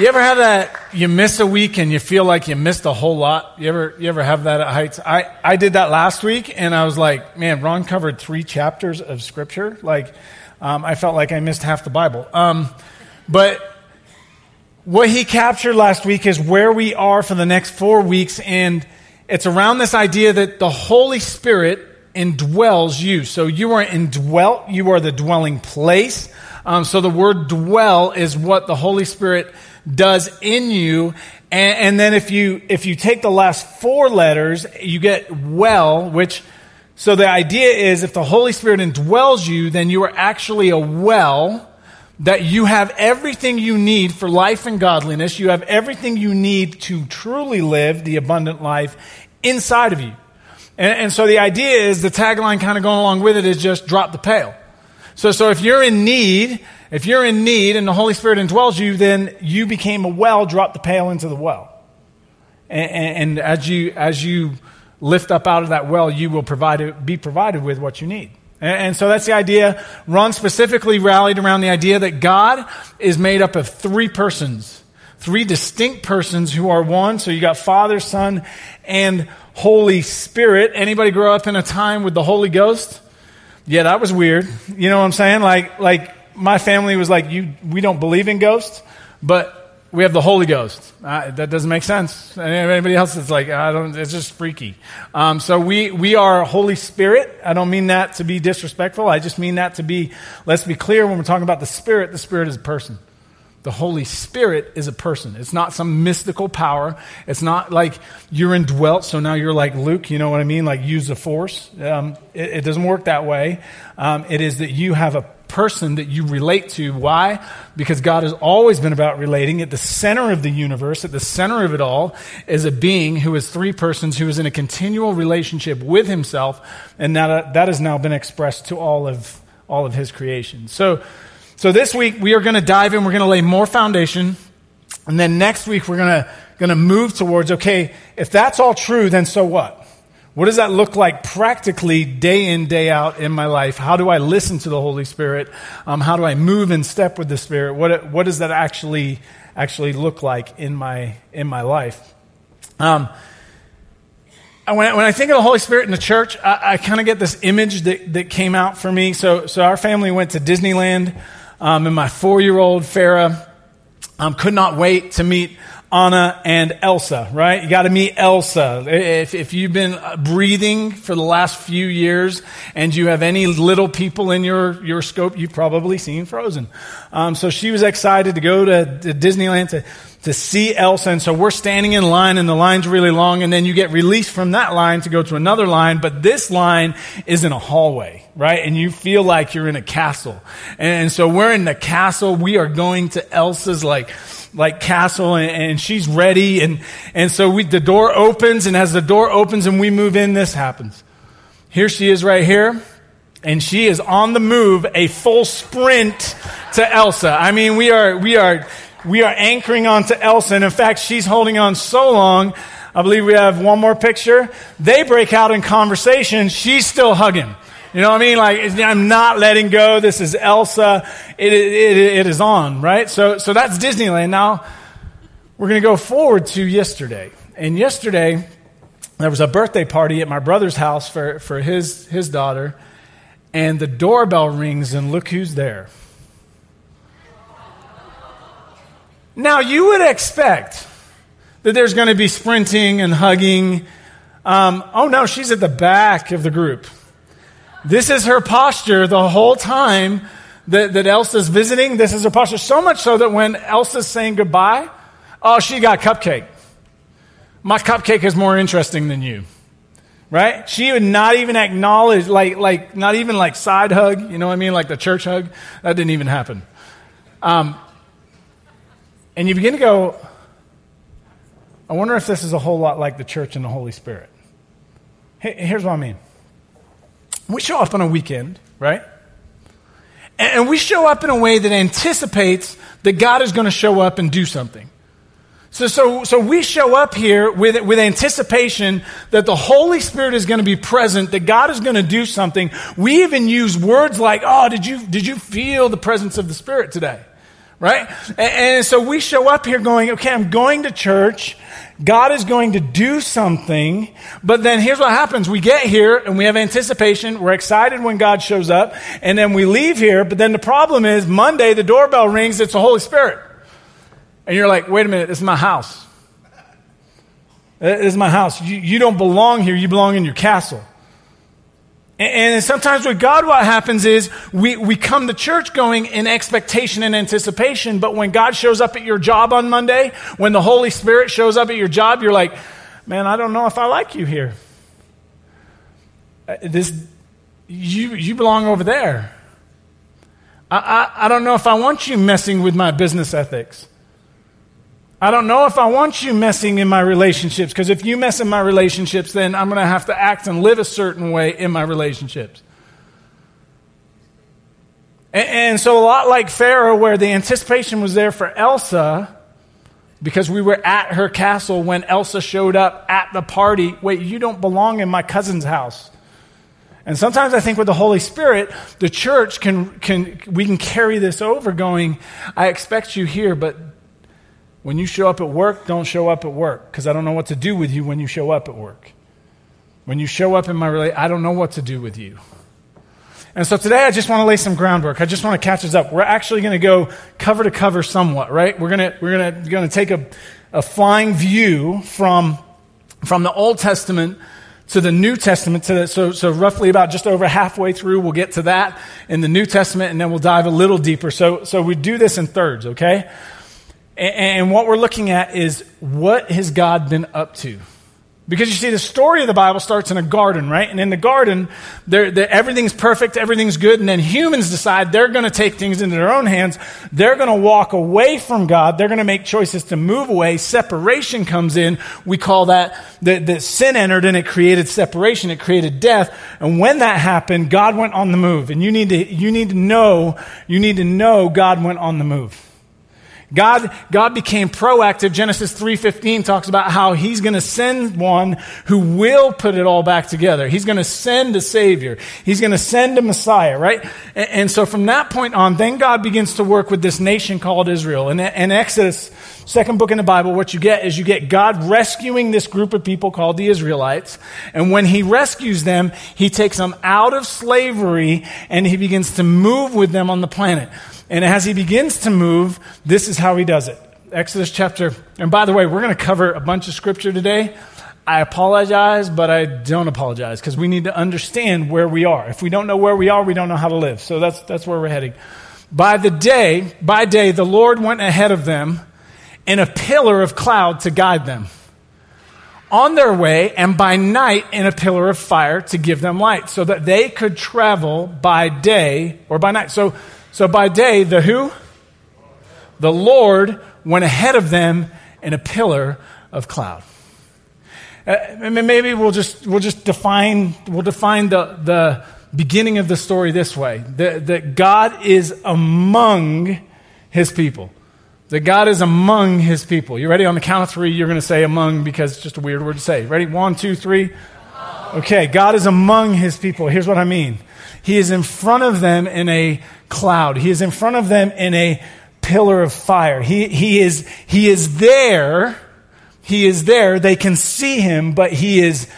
You ever have that? You miss a week and you feel like you missed a whole lot. You ever you ever have that at Heights? I I did that last week, and I was like, man, Ron covered three chapters of scripture. Like, um, I felt like I missed half the Bible. Um, but what he captured last week is where we are for the next four weeks, and it's around this idea that the Holy Spirit indwells you. So you are indwelt. You are the dwelling place. Um, so the word dwell is what the Holy Spirit does in you. And, and, then if you, if you take the last four letters, you get well, which, so the idea is if the Holy Spirit indwells you, then you are actually a well that you have everything you need for life and godliness. You have everything you need to truly live the abundant life inside of you. And, and so the idea is the tagline kind of going along with it is just drop the pail. So, so if you're in need, if you're in need and the Holy Spirit indwells you, then you became a well, drop the pail into the well. And, and, and as you, as you lift up out of that well, you will provide, be provided with what you need. And, and so that's the idea. Ron specifically rallied around the idea that God is made up of three persons, three distinct persons who are one. So you got Father, Son, and Holy Spirit. Anybody grow up in a time with the Holy Ghost? Yeah, that was weird. You know what I'm saying? Like, like my family was like, you, we don't believe in ghosts, but we have the Holy Ghost. Uh, that doesn't make sense. Anybody else is like, I don't, it's just freaky. Um, so we, we are Holy Spirit. I don't mean that to be disrespectful. I just mean that to be, let's be clear when we're talking about the Spirit, the Spirit is a person. The Holy Spirit is a person. It's not some mystical power. It's not like you're indwelt, so now you're like Luke, you know what I mean? Like use the force. Um, it, it, doesn't work that way. Um, it is that you have a person that you relate to. Why? Because God has always been about relating. At the center of the universe, at the center of it all, is a being who is three persons who is in a continual relationship with himself, and that, that has now been expressed to all of, all of his creation. So, so this week we are going to dive in. We're going to lay more foundation. And then next week we're going to, going to move towards, okay, if that's all true, then so what? What does that look like practically day in, day out in my life? How do I listen to the Holy Spirit? Um, how do I move in step with the Spirit? What, what does that actually, actually look like in my, in my life? Um, when I, when I think of the Holy Spirit in the church, I, I kind of get this image that, that came out for me. So, so our family went to Disneyland um, and my four year old Farah um, could not wait to meet Anna and Elsa, right? You got to meet Elsa. If, if you've been breathing for the last few years and you have any little people in your, your scope, you've probably seen Frozen. Um, so she was excited to go to, to Disneyland to, to see Elsa. And so we're standing in line and the line's really long and then you get released from that line to go to another line. But this line is in a hallway, right? And you feel like you're in a castle. And so we're in the castle. We are going to Elsa's like, like castle and, and she's ready. And, and so we, the door opens and as the door opens and we move in, this happens. Here she is right here. And she is on the move, a full sprint to Elsa. I mean, we are, we are, we are anchoring onto Elsa. And in fact, she's holding on so long. I believe we have one more picture. They break out in conversation. She's still hugging. You know what I mean? Like, I'm not letting go. This is Elsa. It, it, it is on, right? So, so that's Disneyland. Now, we're going to go forward to yesterday. And yesterday, there was a birthday party at my brother's house for, for his, his daughter. And the doorbell rings, and look who's there. Now, you would expect that there's going to be sprinting and hugging. Um, oh, no, she's at the back of the group. This is her posture the whole time that, that Elsa's visiting. This is her posture. So much so that when Elsa's saying goodbye, oh, she got cupcake. My cupcake is more interesting than you. Right? She would not even acknowledge, like, like, not even like side hug, you know what I mean? Like the church hug. That didn't even happen. Um, and you begin to go, I wonder if this is a whole lot like the church and the Holy Spirit. Here's what I mean. We show up on a weekend, right? And we show up in a way that anticipates that God is going to show up and do something. So, so, so we show up here with, with anticipation that the Holy Spirit is going to be present, that God is going to do something. We even use words like, oh, did you, did you feel the presence of the Spirit today? Right? And, and so we show up here going, okay, I'm going to church. God is going to do something. But then here's what happens. We get here and we have anticipation. We're excited when God shows up. And then we leave here. But then the problem is Monday, the doorbell rings. It's the Holy Spirit. And you're like, wait a minute, this is my house. This is my house. You, you don't belong here. You belong in your castle. And sometimes with God, what happens is we, we come to church going in expectation and anticipation, but when God shows up at your job on Monday, when the Holy Spirit shows up at your job, you're like, man, I don't know if I like you here. Uh, this, you, you belong over there. I, I, I don't know if I want you messing with my business ethics. I don't know if I want you messing in my relationships, because if you mess in my relationships, then I'm going to have to act and live a certain way in my relationships. And, and, so, a lot like Farah, where the anticipation was there for Elsa, because we were at her castle when Elsa showed up at the party. Wait, you don't belong in my cousin's house. And sometimes I think with the Holy Spirit, the church can, can we can carry this over going, I expect you here, but when you show up at work, don't show up at work because I don't know what to do with you when you show up at work. When you show up in my relationship, I don't know what to do with you. And so today I just want to lay some groundwork. I just want to catch us up. We're actually going to go cover to cover somewhat, right? We're going to, we're going to, going to take a, a flying view from, from the Old Testament to the New Testament. To the, so, so roughly about just over halfway through, we'll get to that in the New Testament, and then we'll dive a little deeper. So, so we do this in thirds, okay? And what we're looking at is what has God been up to? Because you see, the story of the Bible starts in a garden, right? And in the garden, they're, they're, everything's perfect, everything's good, and then humans decide they're going to take things into their own hands. They're going to walk away from God. They're going to make choices to move away. Separation comes in. We call that that, sin entered and it created separation. It created death. And when that happened, God went on the move. And you need to, you need to know, you need to know God went on the move. God, God became proactive. Genesis 3.15 talks about how he's going to send one who will put it all back together. He's going to send a savior. He's going to send a Messiah, right? And, and, so from that point on, then God begins to work with this nation called Israel. And in Exodus, second book in the Bible, what you get is you get God rescuing this group of people called the Israelites. And when he rescues them, he takes them out of slavery and he begins to move with them on the planet. And as he begins to move, this is how he does it. Exodus chapter, and by the way, we're going to cover a bunch of scripture today. I apologize, but I don't apologize because we need to understand where we are. If we don't know where we are, we don't know how to live. So that's, that's where we're heading. By the day, by day, the Lord went ahead of them in a pillar of cloud to guide them on their way, and by night in a pillar of fire to give them light, so that they could travel by day or by night. So so by day, the who? The Lord went ahead of them in a pillar of cloud. Uh, maybe we'll just, we'll just define, we'll define the, the beginning of the story this way that, that God is among his people. That God is among his people. You ready? On the count of three, you're going to say among because it's just a weird word to say. Ready? One, two, three. Okay, God is among his people. Here's what I mean He is in front of them in a cloud. He is in front of them in a pillar of fire. He, he, is, he is there. He is there. They can see him, but he is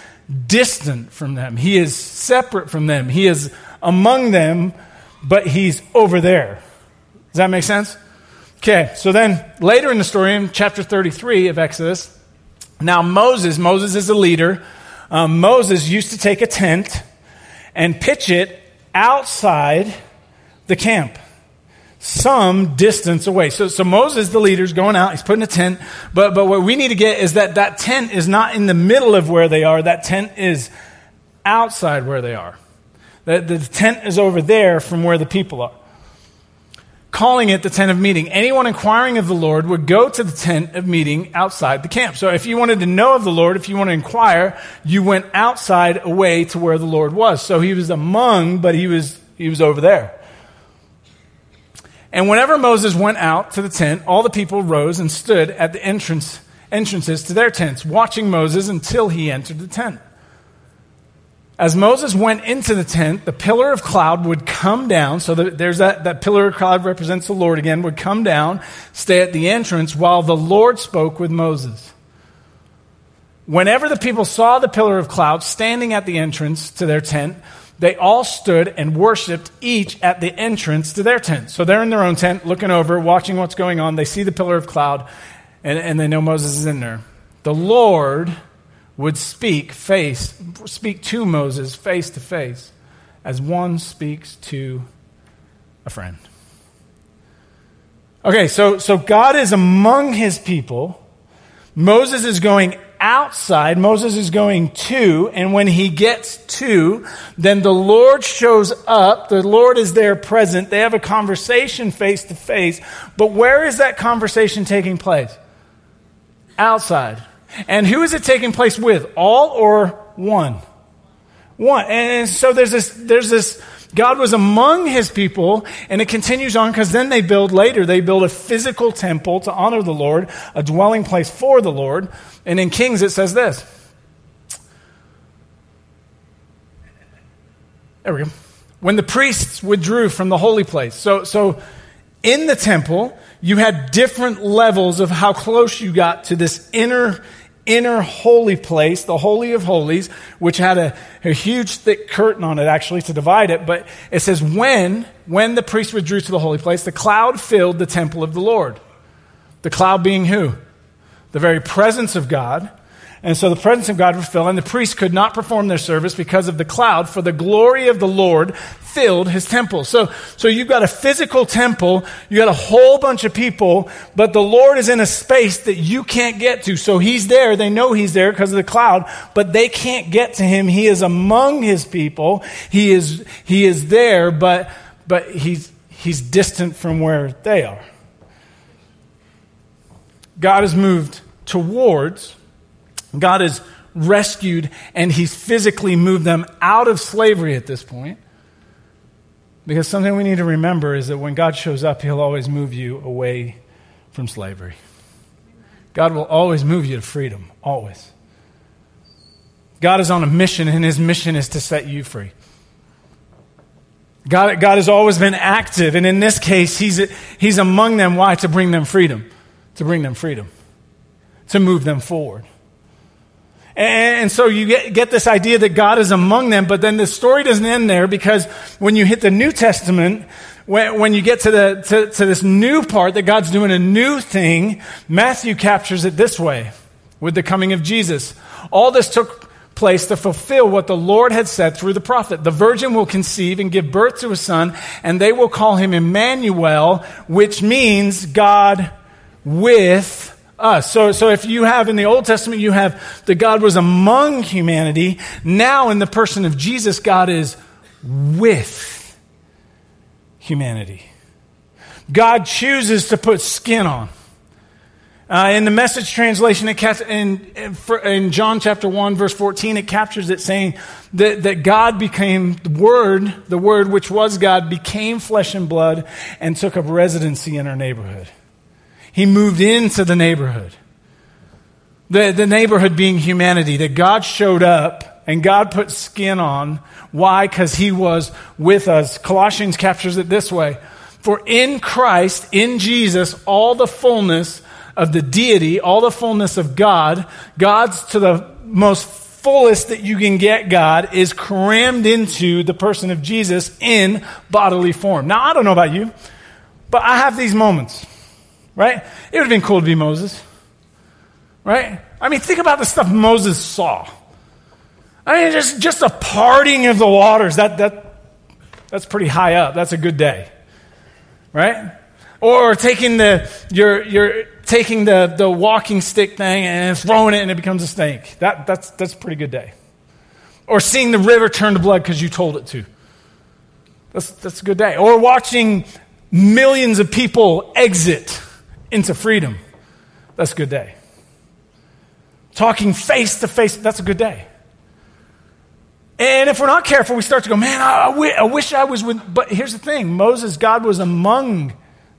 distant from them. He is separate from them. He is among them, but he's over there. Does that make sense? Okay, so then later in the story, in chapter 33 of Exodus, now Moses, Moses is a leader. Um, Moses used to take a tent and pitch it outside the camp, some distance away. So, so Moses, the leader, is going out. He's putting a tent. But, but what we need to get is that that tent is not in the middle of where they are. That tent is outside where they are. The, the tent is over there from where the people are. Calling it the tent of meeting. Anyone inquiring of the Lord would go to the tent of meeting outside the camp. So if you wanted to know of the Lord, if you want to inquire, you went outside away to where the Lord was. So he was among, but he was, he was over there. And whenever Moses went out to the tent, all the people rose and stood at the entrance, entrances to their tents, watching Moses until he entered the tent. As Moses went into the tent, the pillar of cloud would come down. So there's that, that pillar of cloud represents the Lord again, would come down, stay at the entrance while the Lord spoke with Moses. Whenever the people saw the pillar of cloud standing at the entrance to their tent, they all stood and worshiped each at the entrance to their tent. So they're in their own tent, looking over, watching what's going on. They see the pillar of cloud, and, and they know Moses is in there. The Lord would speak face, speak to Moses face to face, as one speaks to a friend. Okay, so, so God is among his people. Moses is going outside, Moses is going to, and when he gets to, then the Lord shows up. The Lord is there present. They have a conversation face to face. But where is that conversation taking place? Outside. And who is it taking place with? All or one? One. And so there's this, there's this, God was among his people, and it continues on because then they build later, they build a physical temple to honor the Lord, a dwelling place for the Lord. And in Kings it says this. There we go. When the priests withdrew from the holy place. So, so in the temple, you had different levels of how close you got to this inner inner holy place, the Holy of Holies, which had a, a, huge thick curtain on it actually to divide it. But it says, when, when the priest withdrew to the holy place, the cloud filled the temple of the Lord. The cloud being who? The very presence of God. And so the presence of God would fill, and the priests could not perform their service because of the cloud, for the glory of the Lord filled his temple. So, so you've got a physical temple, you got a whole bunch of people, but the Lord is in a space that you can't get to. So he's there, they know he's there because of the cloud, but they can't get to him. He is among his people. He is, he is there, but, but he's, he's distant from where they are. God has moved towards God has rescued and he's physically moved them out of slavery at this point. Because something we need to remember is that when God shows up, he'll always move you away from slavery. God will always move you to freedom, always. God is on a mission, and his mission is to set you free. God, God has always been active, and in this case, he's, he's among them. Why? To bring them freedom. To bring them freedom. To move them forward. And so you get, get this idea that God is among them, but then the story doesn't end there because when you hit the New Testament, when, when you get to, the, to, to this new part that God's doing a new thing, Matthew captures it this way with the coming of Jesus. All this took place to fulfill what the Lord had said through the prophet. The virgin will conceive and give birth to a son, and they will call him Emmanuel, which means God with us. So, so if you have in the Old Testament, you have that God was among humanity. Now, in the person of Jesus, God is with humanity. God chooses to put skin on. Uh, in the message translation, in, in John chapter 1, verse 14, it captures it saying that, that God became the Word, the Word which was God, became flesh and blood and took up residency in our neighborhood. He moved into the neighborhood. The, the neighborhood being humanity, that God showed up and God put skin on. Why? Because he was with us. Colossians captures it this way. For in Christ, in Jesus, all the fullness of the deity, all the fullness of God, God's to the most fullest that you can get God is crammed into the person of Jesus in bodily form. Now, I don't know about you, but I have these moments right? It would have been cool to be Moses, right? I mean, think about the stuff Moses saw. I mean, just, just a parting of the waters, that, that, that's pretty high up. That's a good day, right? Or taking the, you're, you're taking the, the walking stick thing and throwing it and it becomes a snake. That, that's, that's a pretty good day. Or seeing the river turn to blood because you told it to. That's, that's a good day. Or watching millions of people exit into freedom, that's a good day. Talking face to face, that's a good day. And if we're not careful, we start to go, man, I, I wish I was with. But here's the thing Moses, God was among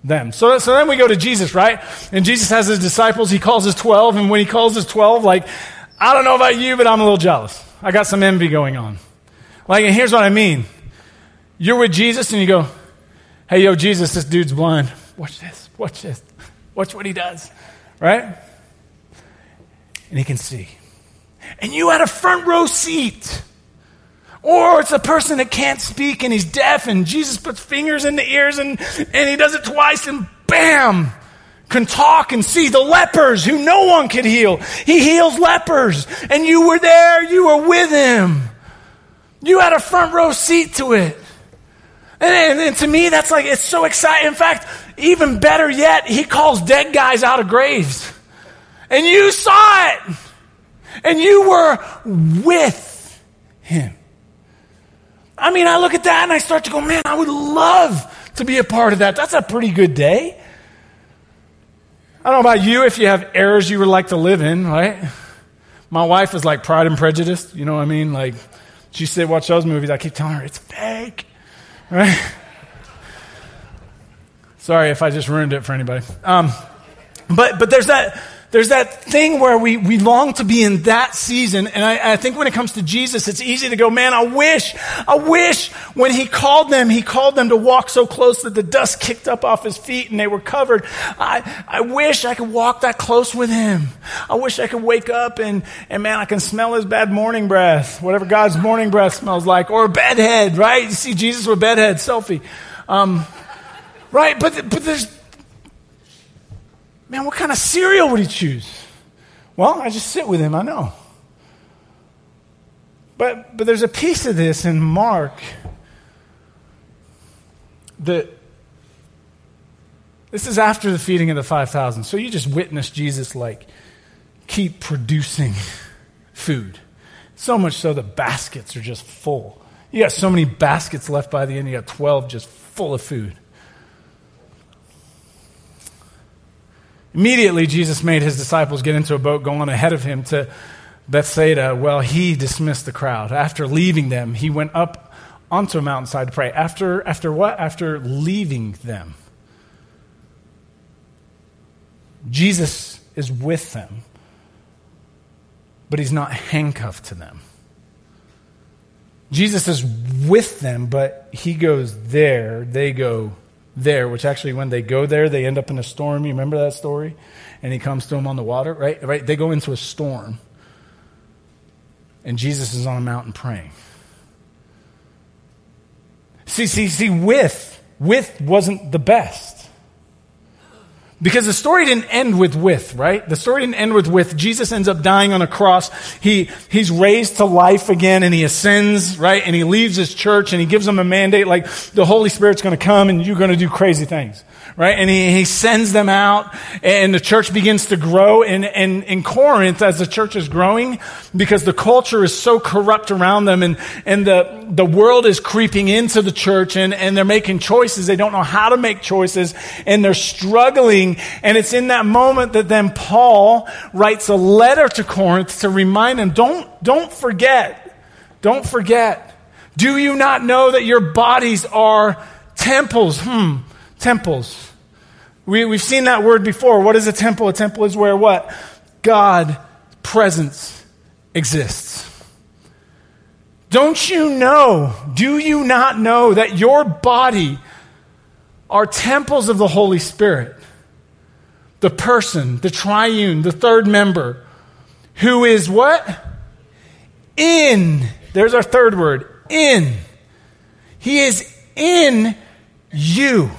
them. So, so then we go to Jesus, right? And Jesus has his disciples. He calls his 12. And when he calls his 12, like, I don't know about you, but I'm a little jealous. I got some envy going on. Like, and here's what I mean. You're with Jesus and you go, hey, yo, Jesus, this dude's blind. Watch this, watch this. Watch what he does, right? And he can see. And you had a front row seat. Or it's a person that can't speak and he's deaf and Jesus puts fingers in the ears and, and he does it twice and bam, can talk and see the lepers who no one could heal. He heals lepers and you were there, you were with him. You had a front row seat to it. And, and, to me, that's like, it's so exciting. In fact, even better yet, he calls dead guys out of graves. And you saw it. And you were with him. I mean, I look at that and I start to go, man, I would love to be a part of that. That's a pretty good day. I don't know about you if you have errors you would like to live in, right? My wife is like Pride and Prejudice, you know what I mean? Like, she said, watch those movies. I keep telling her, it's fake. Right? Sorry if I just ruined it for anybody. Um, but, but there's that, there's that thing where we, we long to be in that season. And I, I, think when it comes to Jesus, it's easy to go, man, I wish, I wish when he called them, he called them to walk so close that the dust kicked up off his feet and they were covered. I, I wish I could walk that close with him. I wish I could wake up and, and man, I can smell his bad morning breath, whatever God's morning breath smells like, or a bedhead, right? You see Jesus with bedhead, selfie. Um, right? But, but there's, Man, what kind of cereal would he choose? Well, I just sit with him, I know. But, but there's a piece of this in Mark that this is after the feeding of the 5,000. So you just witness Jesus like keep producing food. So much so the baskets are just full. You got so many baskets left by the end, you got 12 just full of food. Immediately, Jesus made his disciples get into a boat, go on ahead of him to Bethsaida. Well, he dismissed the crowd. After leaving them, he went up onto a mountainside to pray. After, after what? After leaving them. Jesus is with them, but he's not handcuffed to them. Jesus is with them, but he goes there, they go there, which actually, when they go there, they end up in a storm. You remember that story? And he comes to them on the water, right? Right? They go into a storm. And Jesus is on a mountain praying. See, see, see, with, with wasn't the best. Because the story didn't end with with, right? The story didn't end with with. Jesus ends up dying on a cross. He, he's raised to life again and he ascends, right? And he leaves his church and he gives them a mandate like the Holy Spirit's going to come and you're going to do crazy things right? And he, he sends them out and the church begins to grow in, in, in Corinth as the church is growing because the culture is so corrupt around them and, and the, the world is creeping into the church and, and they're making choices. They don't know how to make choices and they're struggling. And it's in that moment that then Paul writes a letter to Corinth to remind them, don't, don't forget, don't forget. Do you not know that your bodies are temples? Hmm temples. We, we've seen that word before. What is a temple? A temple is where what? God presence exists. Don't you know, do you not know that your body are temples of the Holy Spirit? The person, the triune, the third member, who is what? In. There's our third word. In. He is in you.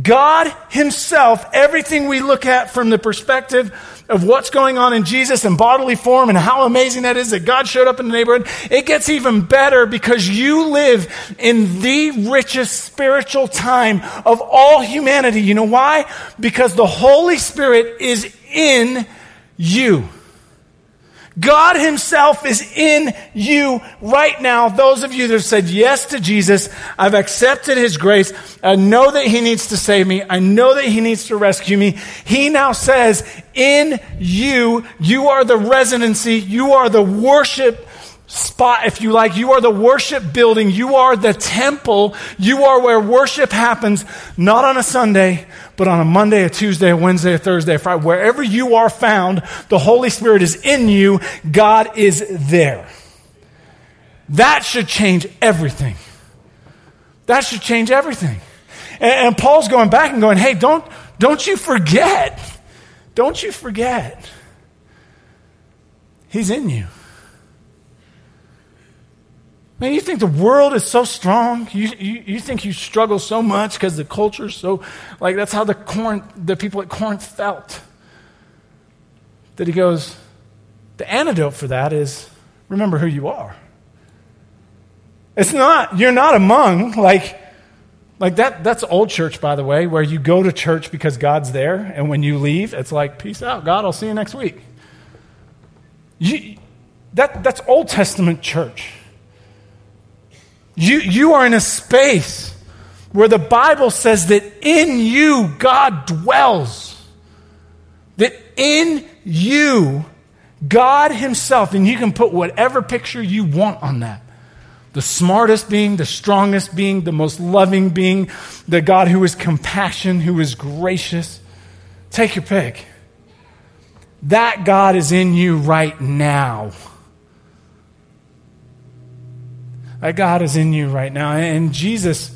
God Himself, everything we look at from the perspective of what's going on in Jesus in bodily form and how amazing that is that God showed up in the neighborhood, it gets even better because you live in the richest spiritual time of all humanity. You know why? Because the Holy Spirit is in you. God Himself is in you right now. Those of you that have said yes to Jesus, I've accepted His grace. I know that He needs to save me. I know that He needs to rescue me. He now says, in you, you are the residency, you are the worship spot, if you like. You are the worship building. You are the temple. You are where worship happens, not on a Sunday, but on a Monday, a Tuesday, a Wednesday, a Thursday, a Friday. Wherever you are found, the Holy Spirit is in you. God is there. That should change everything. That should change everything. And, and Paul's going back and going, hey, don't, don't you forget. Don't you forget. He's in you. Man, you think the world is so strong? You, you, you think you struggle so much because the culture's so, like, that's how the, Corinth, the people at Corinth felt. That he goes, the antidote for that is remember who you are. It's not, you're not among, like, like that, that's old church, by the way, where you go to church because God's there, and when you leave, it's like, peace out, God, I'll see you next week. You, that, that's Old Testament church. You, you are in a space where the Bible says that in you God dwells. That in you, God Himself, and you can put whatever picture you want on that. The smartest being, the strongest being, the most loving being, the God who is compassion, who is gracious. Take your pick. That God is in you right now. That God is in you right now. And Jesus,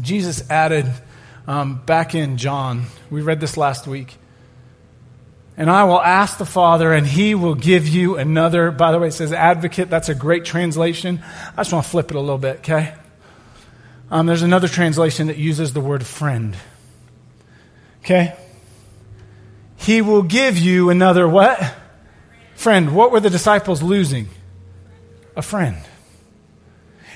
Jesus added um, back in John, we read this last week. And I will ask the Father, and he will give you another. By the way, it says advocate. That's a great translation. I just want to flip it a little bit, okay? Um, there's another translation that uses the word friend. Okay? He will give you another what? Friend. What were the disciples losing? A friend.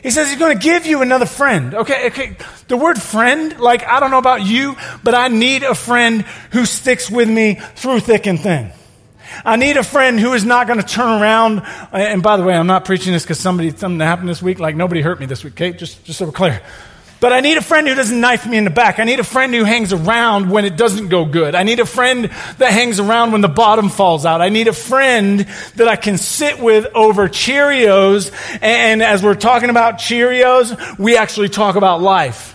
He says he's going to give you another friend. Okay, okay. The word friend, like, I don't know about you, but I need a friend who sticks with me through thick and thin. I need a friend who is not going to turn around. And by the way, I'm not preaching this because somebody, something happened this week. Like, nobody hurt me this week, okay? Just, just so we're clear. But I need a friend who doesn't knife me in the back. I need a friend who hangs around when it doesn't go good. I need a friend that hangs around when the bottom falls out. I need a friend that I can sit with over Cheerios. And as we're talking about Cheerios, we actually talk about life.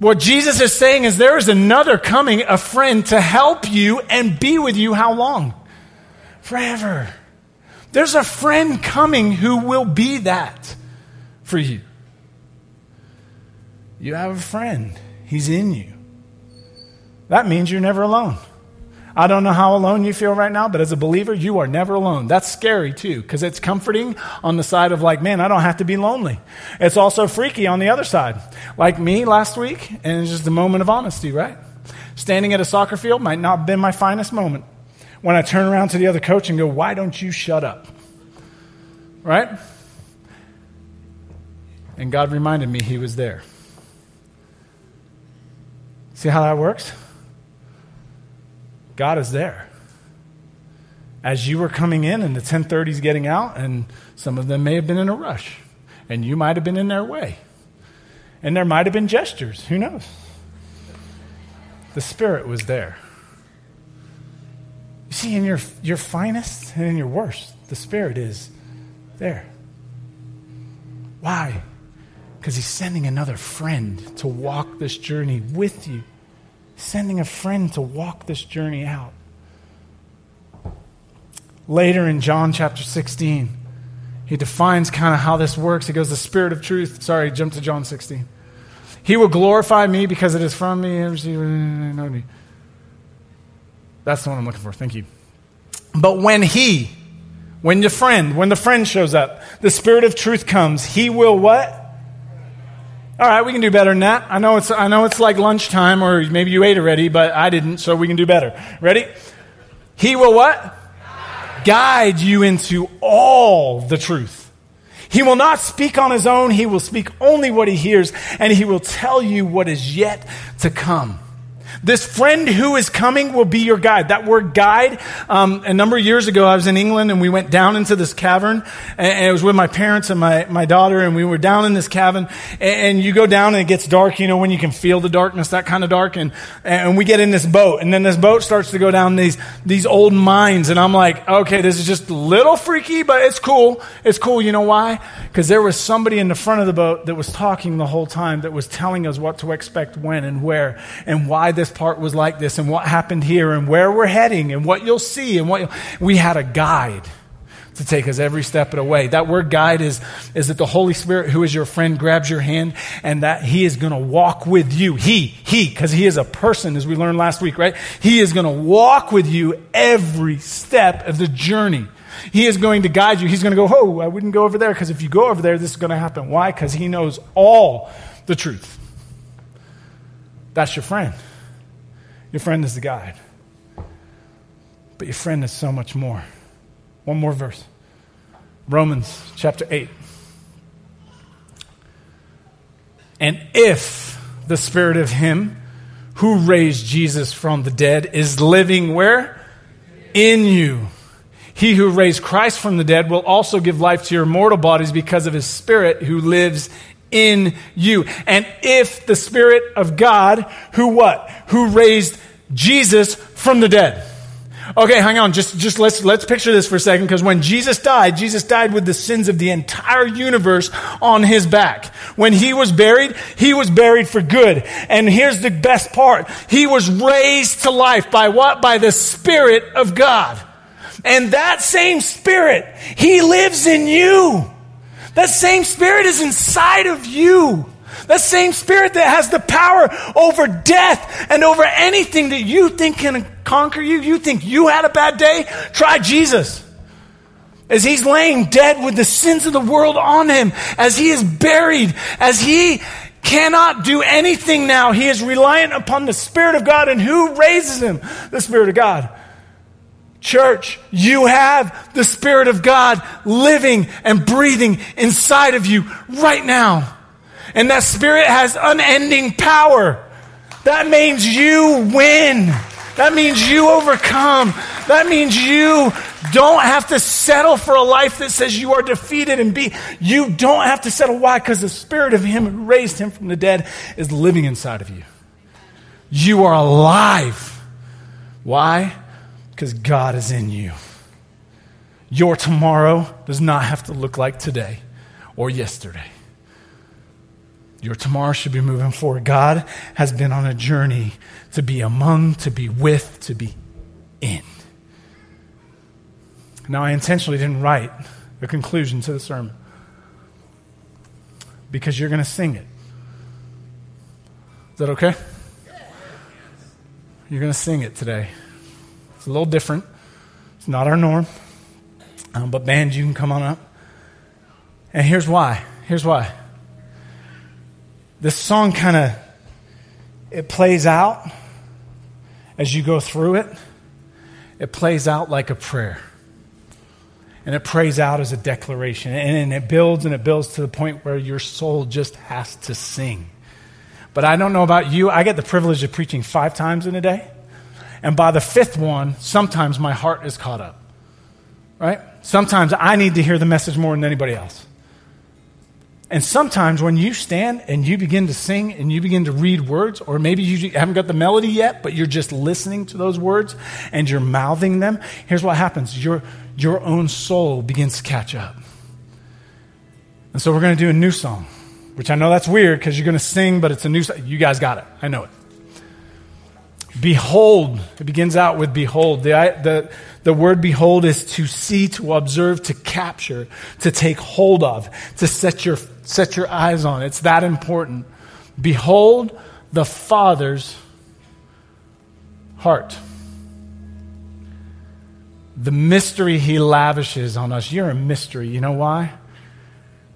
What Jesus is saying is there is another coming, a friend to help you and be with you how long? Forever. There's a friend coming who will be that for you. You have a friend, He's in you. That means you're never alone. I don't know how alone you feel right now, but as a believer, you are never alone. That's scary too, because it's comforting on the side of like, man, I don't have to be lonely. It's also freaky on the other side. Like me last week, and it's just a moment of honesty, right? Standing at a soccer field might not have been my finest moment. When I turn around to the other coach and go, why don't you shut up? Right? And God reminded me he was there. See how that works? God is there. As you were coming in and the 1030s getting out, and some of them may have been in a rush, and you might have been in their way. And there might have been gestures. Who knows? The Spirit was there. You see, in your, your finest and in your worst, the Spirit is there. Why? Because he's sending another friend to walk this journey with you, sending a friend to walk this journey out. Later in John chapter 16, he defines kind of how this works. He goes, The Spirit of truth. Sorry, jump to John 16. He will glorify me because it is from me. That's the one I'm looking for. Thank you. But when he, when the friend, when the friend shows up, the Spirit of truth comes, he will what? All right, we can do better than that. I know it's, I know it's like lunchtime, or maybe you ate already, but I didn't, so we can do better. Ready? He will what? Guide you into all the truth. He will not speak on his own. He will speak only what he hears, and he will tell you what is yet to come. This friend who is coming will be your guide. That word guide, um, a number of years ago, I was in England and we went down into this cavern and, it was with my parents and my, my daughter and we were down in this cavern and, and, you go down and it gets dark, you know, when you can feel the darkness, that kind of dark. And, and we get in this boat and then this boat starts to go down these, these old mines and I'm like, okay, this is just a little freaky, but it's cool. It's cool. You know why? Because there was somebody in the front of the boat that was talking the whole time that was telling us what to expect when and where and why this part was like this and what happened here and where we're heading and what you'll see and what we had a guide to take us every step of the way. That word guide is, is that the Holy Spirit, who is your friend, grabs your hand and that He is going to walk with you. He, He, because He is a person, as we learned last week, right? He is going to walk with you every step of the journey. He is going to guide you. He's going to go, Oh, I wouldn't go over there because if you go over there, this is going to happen. Why? Because He knows all the truth. That's your friend. Your friend is the guide. But your friend is so much more. One more verse Romans chapter 8. And if the spirit of him who raised Jesus from the dead is living where? In you. He who raised Christ from the dead will also give life to your mortal bodies because of his spirit who lives in you. And if the spirit of God who what? Who raised Jesus from the dead Okay, hang on. Just, just let's, let's picture this for a second because when Jesus died, Jesus died with the sins of the entire universe on his back. When he was buried, he was buried for good. And here's the best part. He was raised to life by what? By the Spirit of God. And that same Spirit, He lives in you. That same Spirit is inside of you. That same spirit that has the power over death and over anything that you think can conquer you. You think you had a bad day? Try Jesus. As he's laying dead with the sins of the world on him, as he is buried, as he cannot do anything now, he is reliant upon the Spirit of God. And who raises him? The Spirit of God. Church, you have the Spirit of God living and breathing inside of you right now. And that spirit has unending power. That means you win. That means you overcome. That means you don't have to settle for a life that says you are defeated and be. You don't have to settle. Why? Because the spirit of him who raised him from the dead is living inside of you. You are alive. Why? Because God is in you. Your tomorrow does not have to look like today or yesterday. Your tomorrow should be moving forward. God has been on a journey to be among, to be with, to be in. Now, I intentionally didn't write a conclusion to the sermon because you're going to sing it. Is that okay? You're going to sing it today. It's a little different, it's not our norm. Um, but, band, you can come on up. And here's why. Here's why this song kind of it plays out as you go through it. It plays out like a prayer. And it prays out as a declaration. And it builds and it builds to the point where your soul just has to sing. But I don't know about you. I get the privilege of preaching five times in a day. And by the fifth one, sometimes my heart is caught up. Right? Sometimes I need to hear the message more than anybody else. And sometimes when you stand and you begin to sing and you begin to read words, or maybe you haven't got the melody yet, but you're just listening to those words and you're mouthing them, here's what happens your, your own soul begins to catch up. And so we're going to do a new song, which I know that's weird because you're going to sing, but it's a new song. You guys got it. I know it. Behold, it begins out with behold. The, the, the word behold is to see, to observe, to capture, to take hold of, to set your, set your eyes on. It's that important. Behold the Father's heart. The mystery he lavishes on us. You're a mystery. You know why?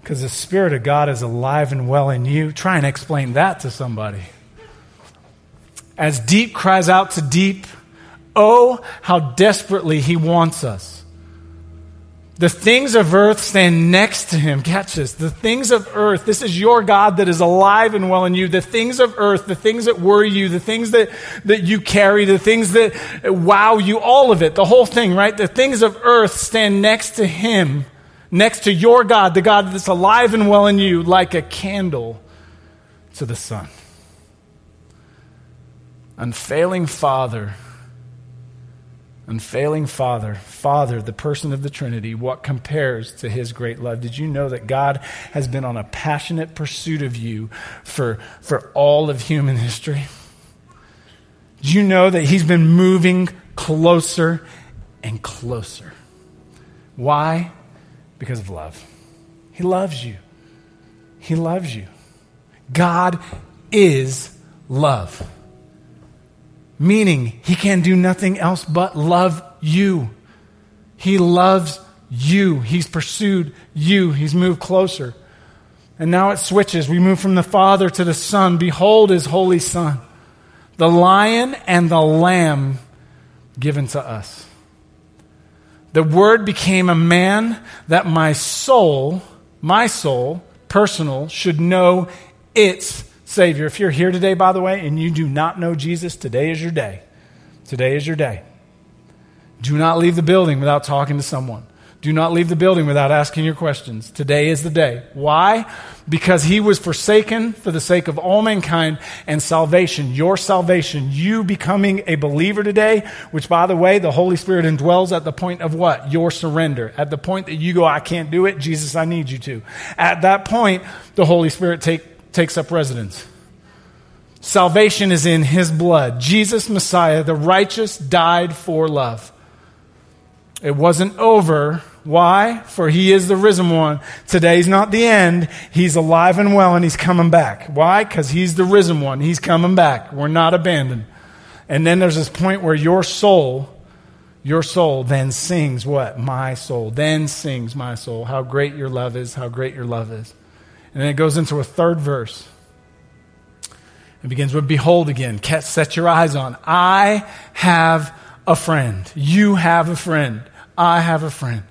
Because the Spirit of God is alive and well in you. Try and explain that to somebody. As deep cries out to deep, oh, how desperately he wants us. The things of earth stand next to him. Catch this. The things of earth, this is your God that is alive and well in you. The things of earth, the things that worry you, the things that, that you carry, the things that wow you, all of it, the whole thing, right? The things of earth stand next to him, next to your God, the God that's alive and well in you, like a candle to the sun unfailing Father, unfailing Father, Father, the person of the Trinity, what compares to his great love? Did you know that God has been on a passionate pursuit of you for, for all of human history? Do you know that he's been moving closer and closer? Why? Because of love. He loves you. He loves you. God is love. Meaning, He can do nothing else but love you. He loves you. He's pursued you. He's moved closer. And now it switches. We move from the Father to the Son. Behold His Holy Son, the lion and the lamb given to us. The Word became a man that my soul, my soul, personal, should know its Savior. If you're here today, by the way, and you do not know Jesus, today is your day. Today is your day. Do not leave the building without talking to someone. Do not leave the building without asking your questions. Today is the day. Why? Because he was forsaken for the sake of all mankind and salvation, your salvation, you becoming a believer today, which by the way, the Holy Spirit indwells at the point of what? Your surrender. At the point that you go, I can't do it, Jesus, I need you to. At that point, the Holy Spirit take, takes up residence. Salvation is in his blood. Jesus, Messiah, the righteous, died for love. It wasn't over why? For he is the risen one. Today's not the end. He's alive and well and he's coming back. Why? Because he's the risen one. He's coming back. We're not abandoned. And then there's this point where your soul, your soul then sings what? My soul. Then sings my soul. How great your love is, how great your love is. And then it goes into a third verse. It begins with Behold again. Set your eyes on. I have a friend. You have a friend. I have a friend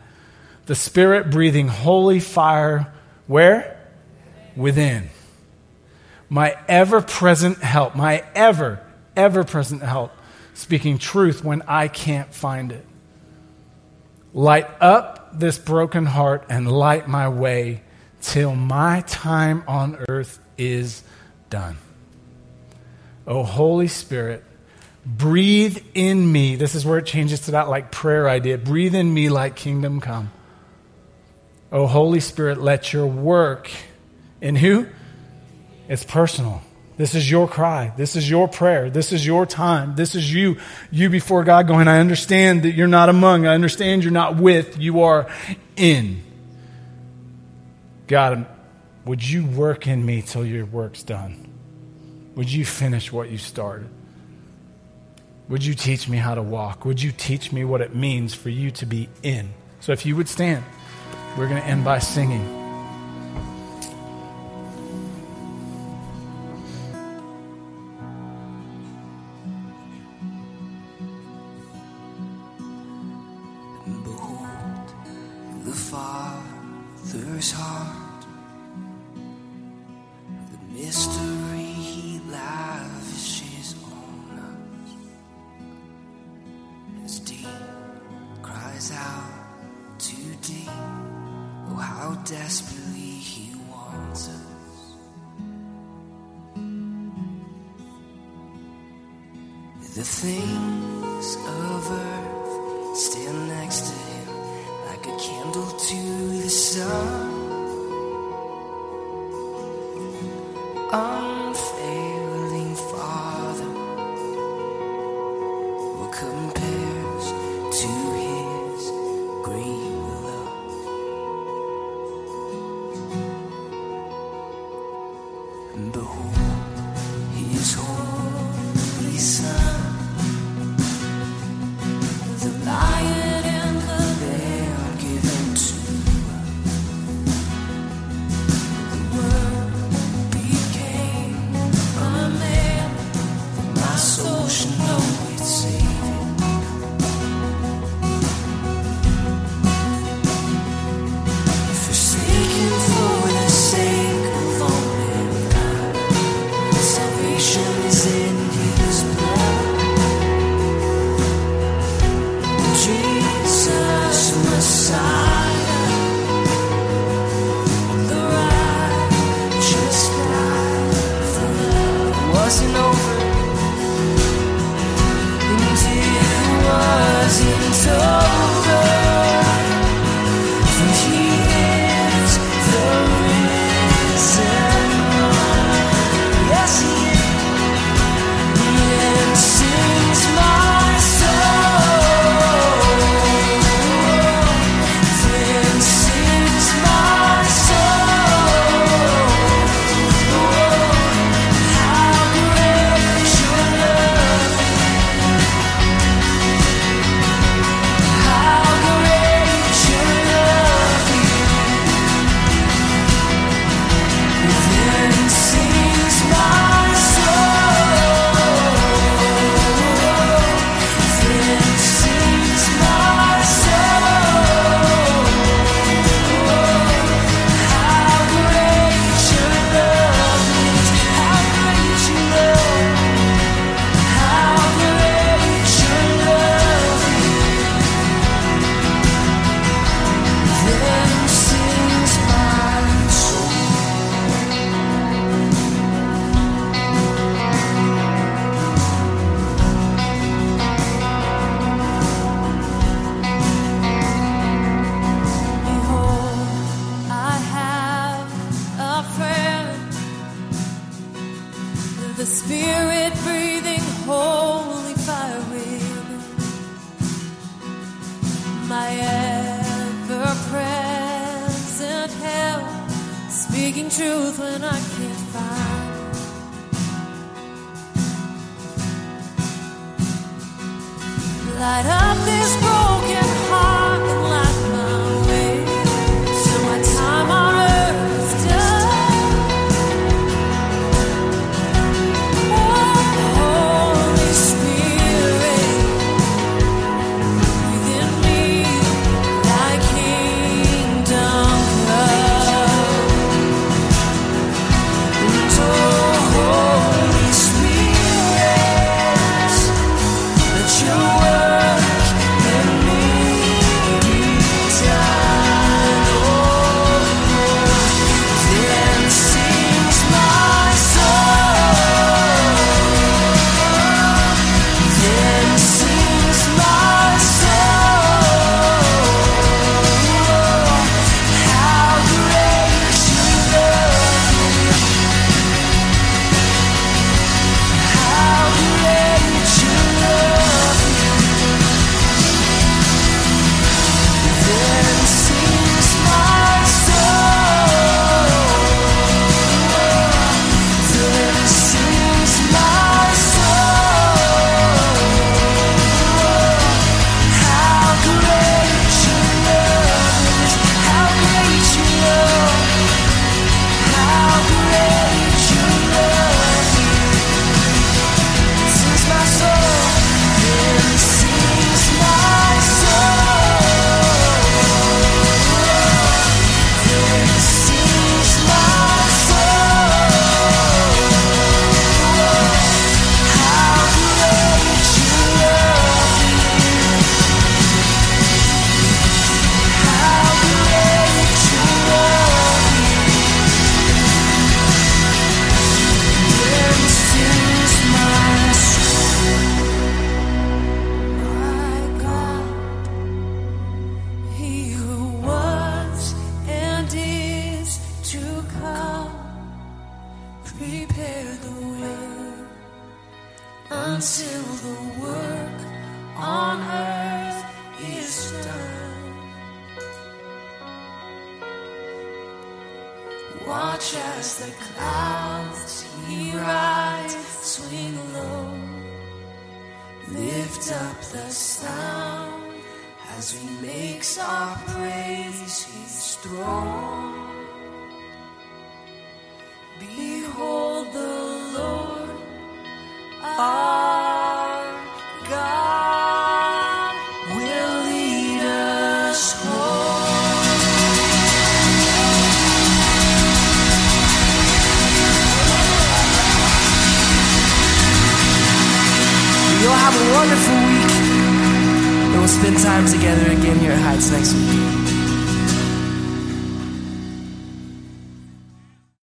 the Spirit breathing holy fire where? Within. My ever present help, my ever, ever present help, speaking truth when I can't find it. Light up this broken heart and light my way till my time on earth is done. Oh, Holy Spirit, breathe in me. This is where it changes to that like prayer idea. Breathe in me like kingdom come. Oh, Holy Spirit, let your work in who? It's personal. This is your cry. This is your prayer. This is your time. This is you, you before God going, I understand that you're not among. I understand you're not with. You are in. God, would you work in me till your work's done? Would you finish what you started? Would you teach me how to walk? Would you teach me what it means for you to be in? So if you would stand. We're going to end by singing. Things of earth stand next to him like a candle to the sun.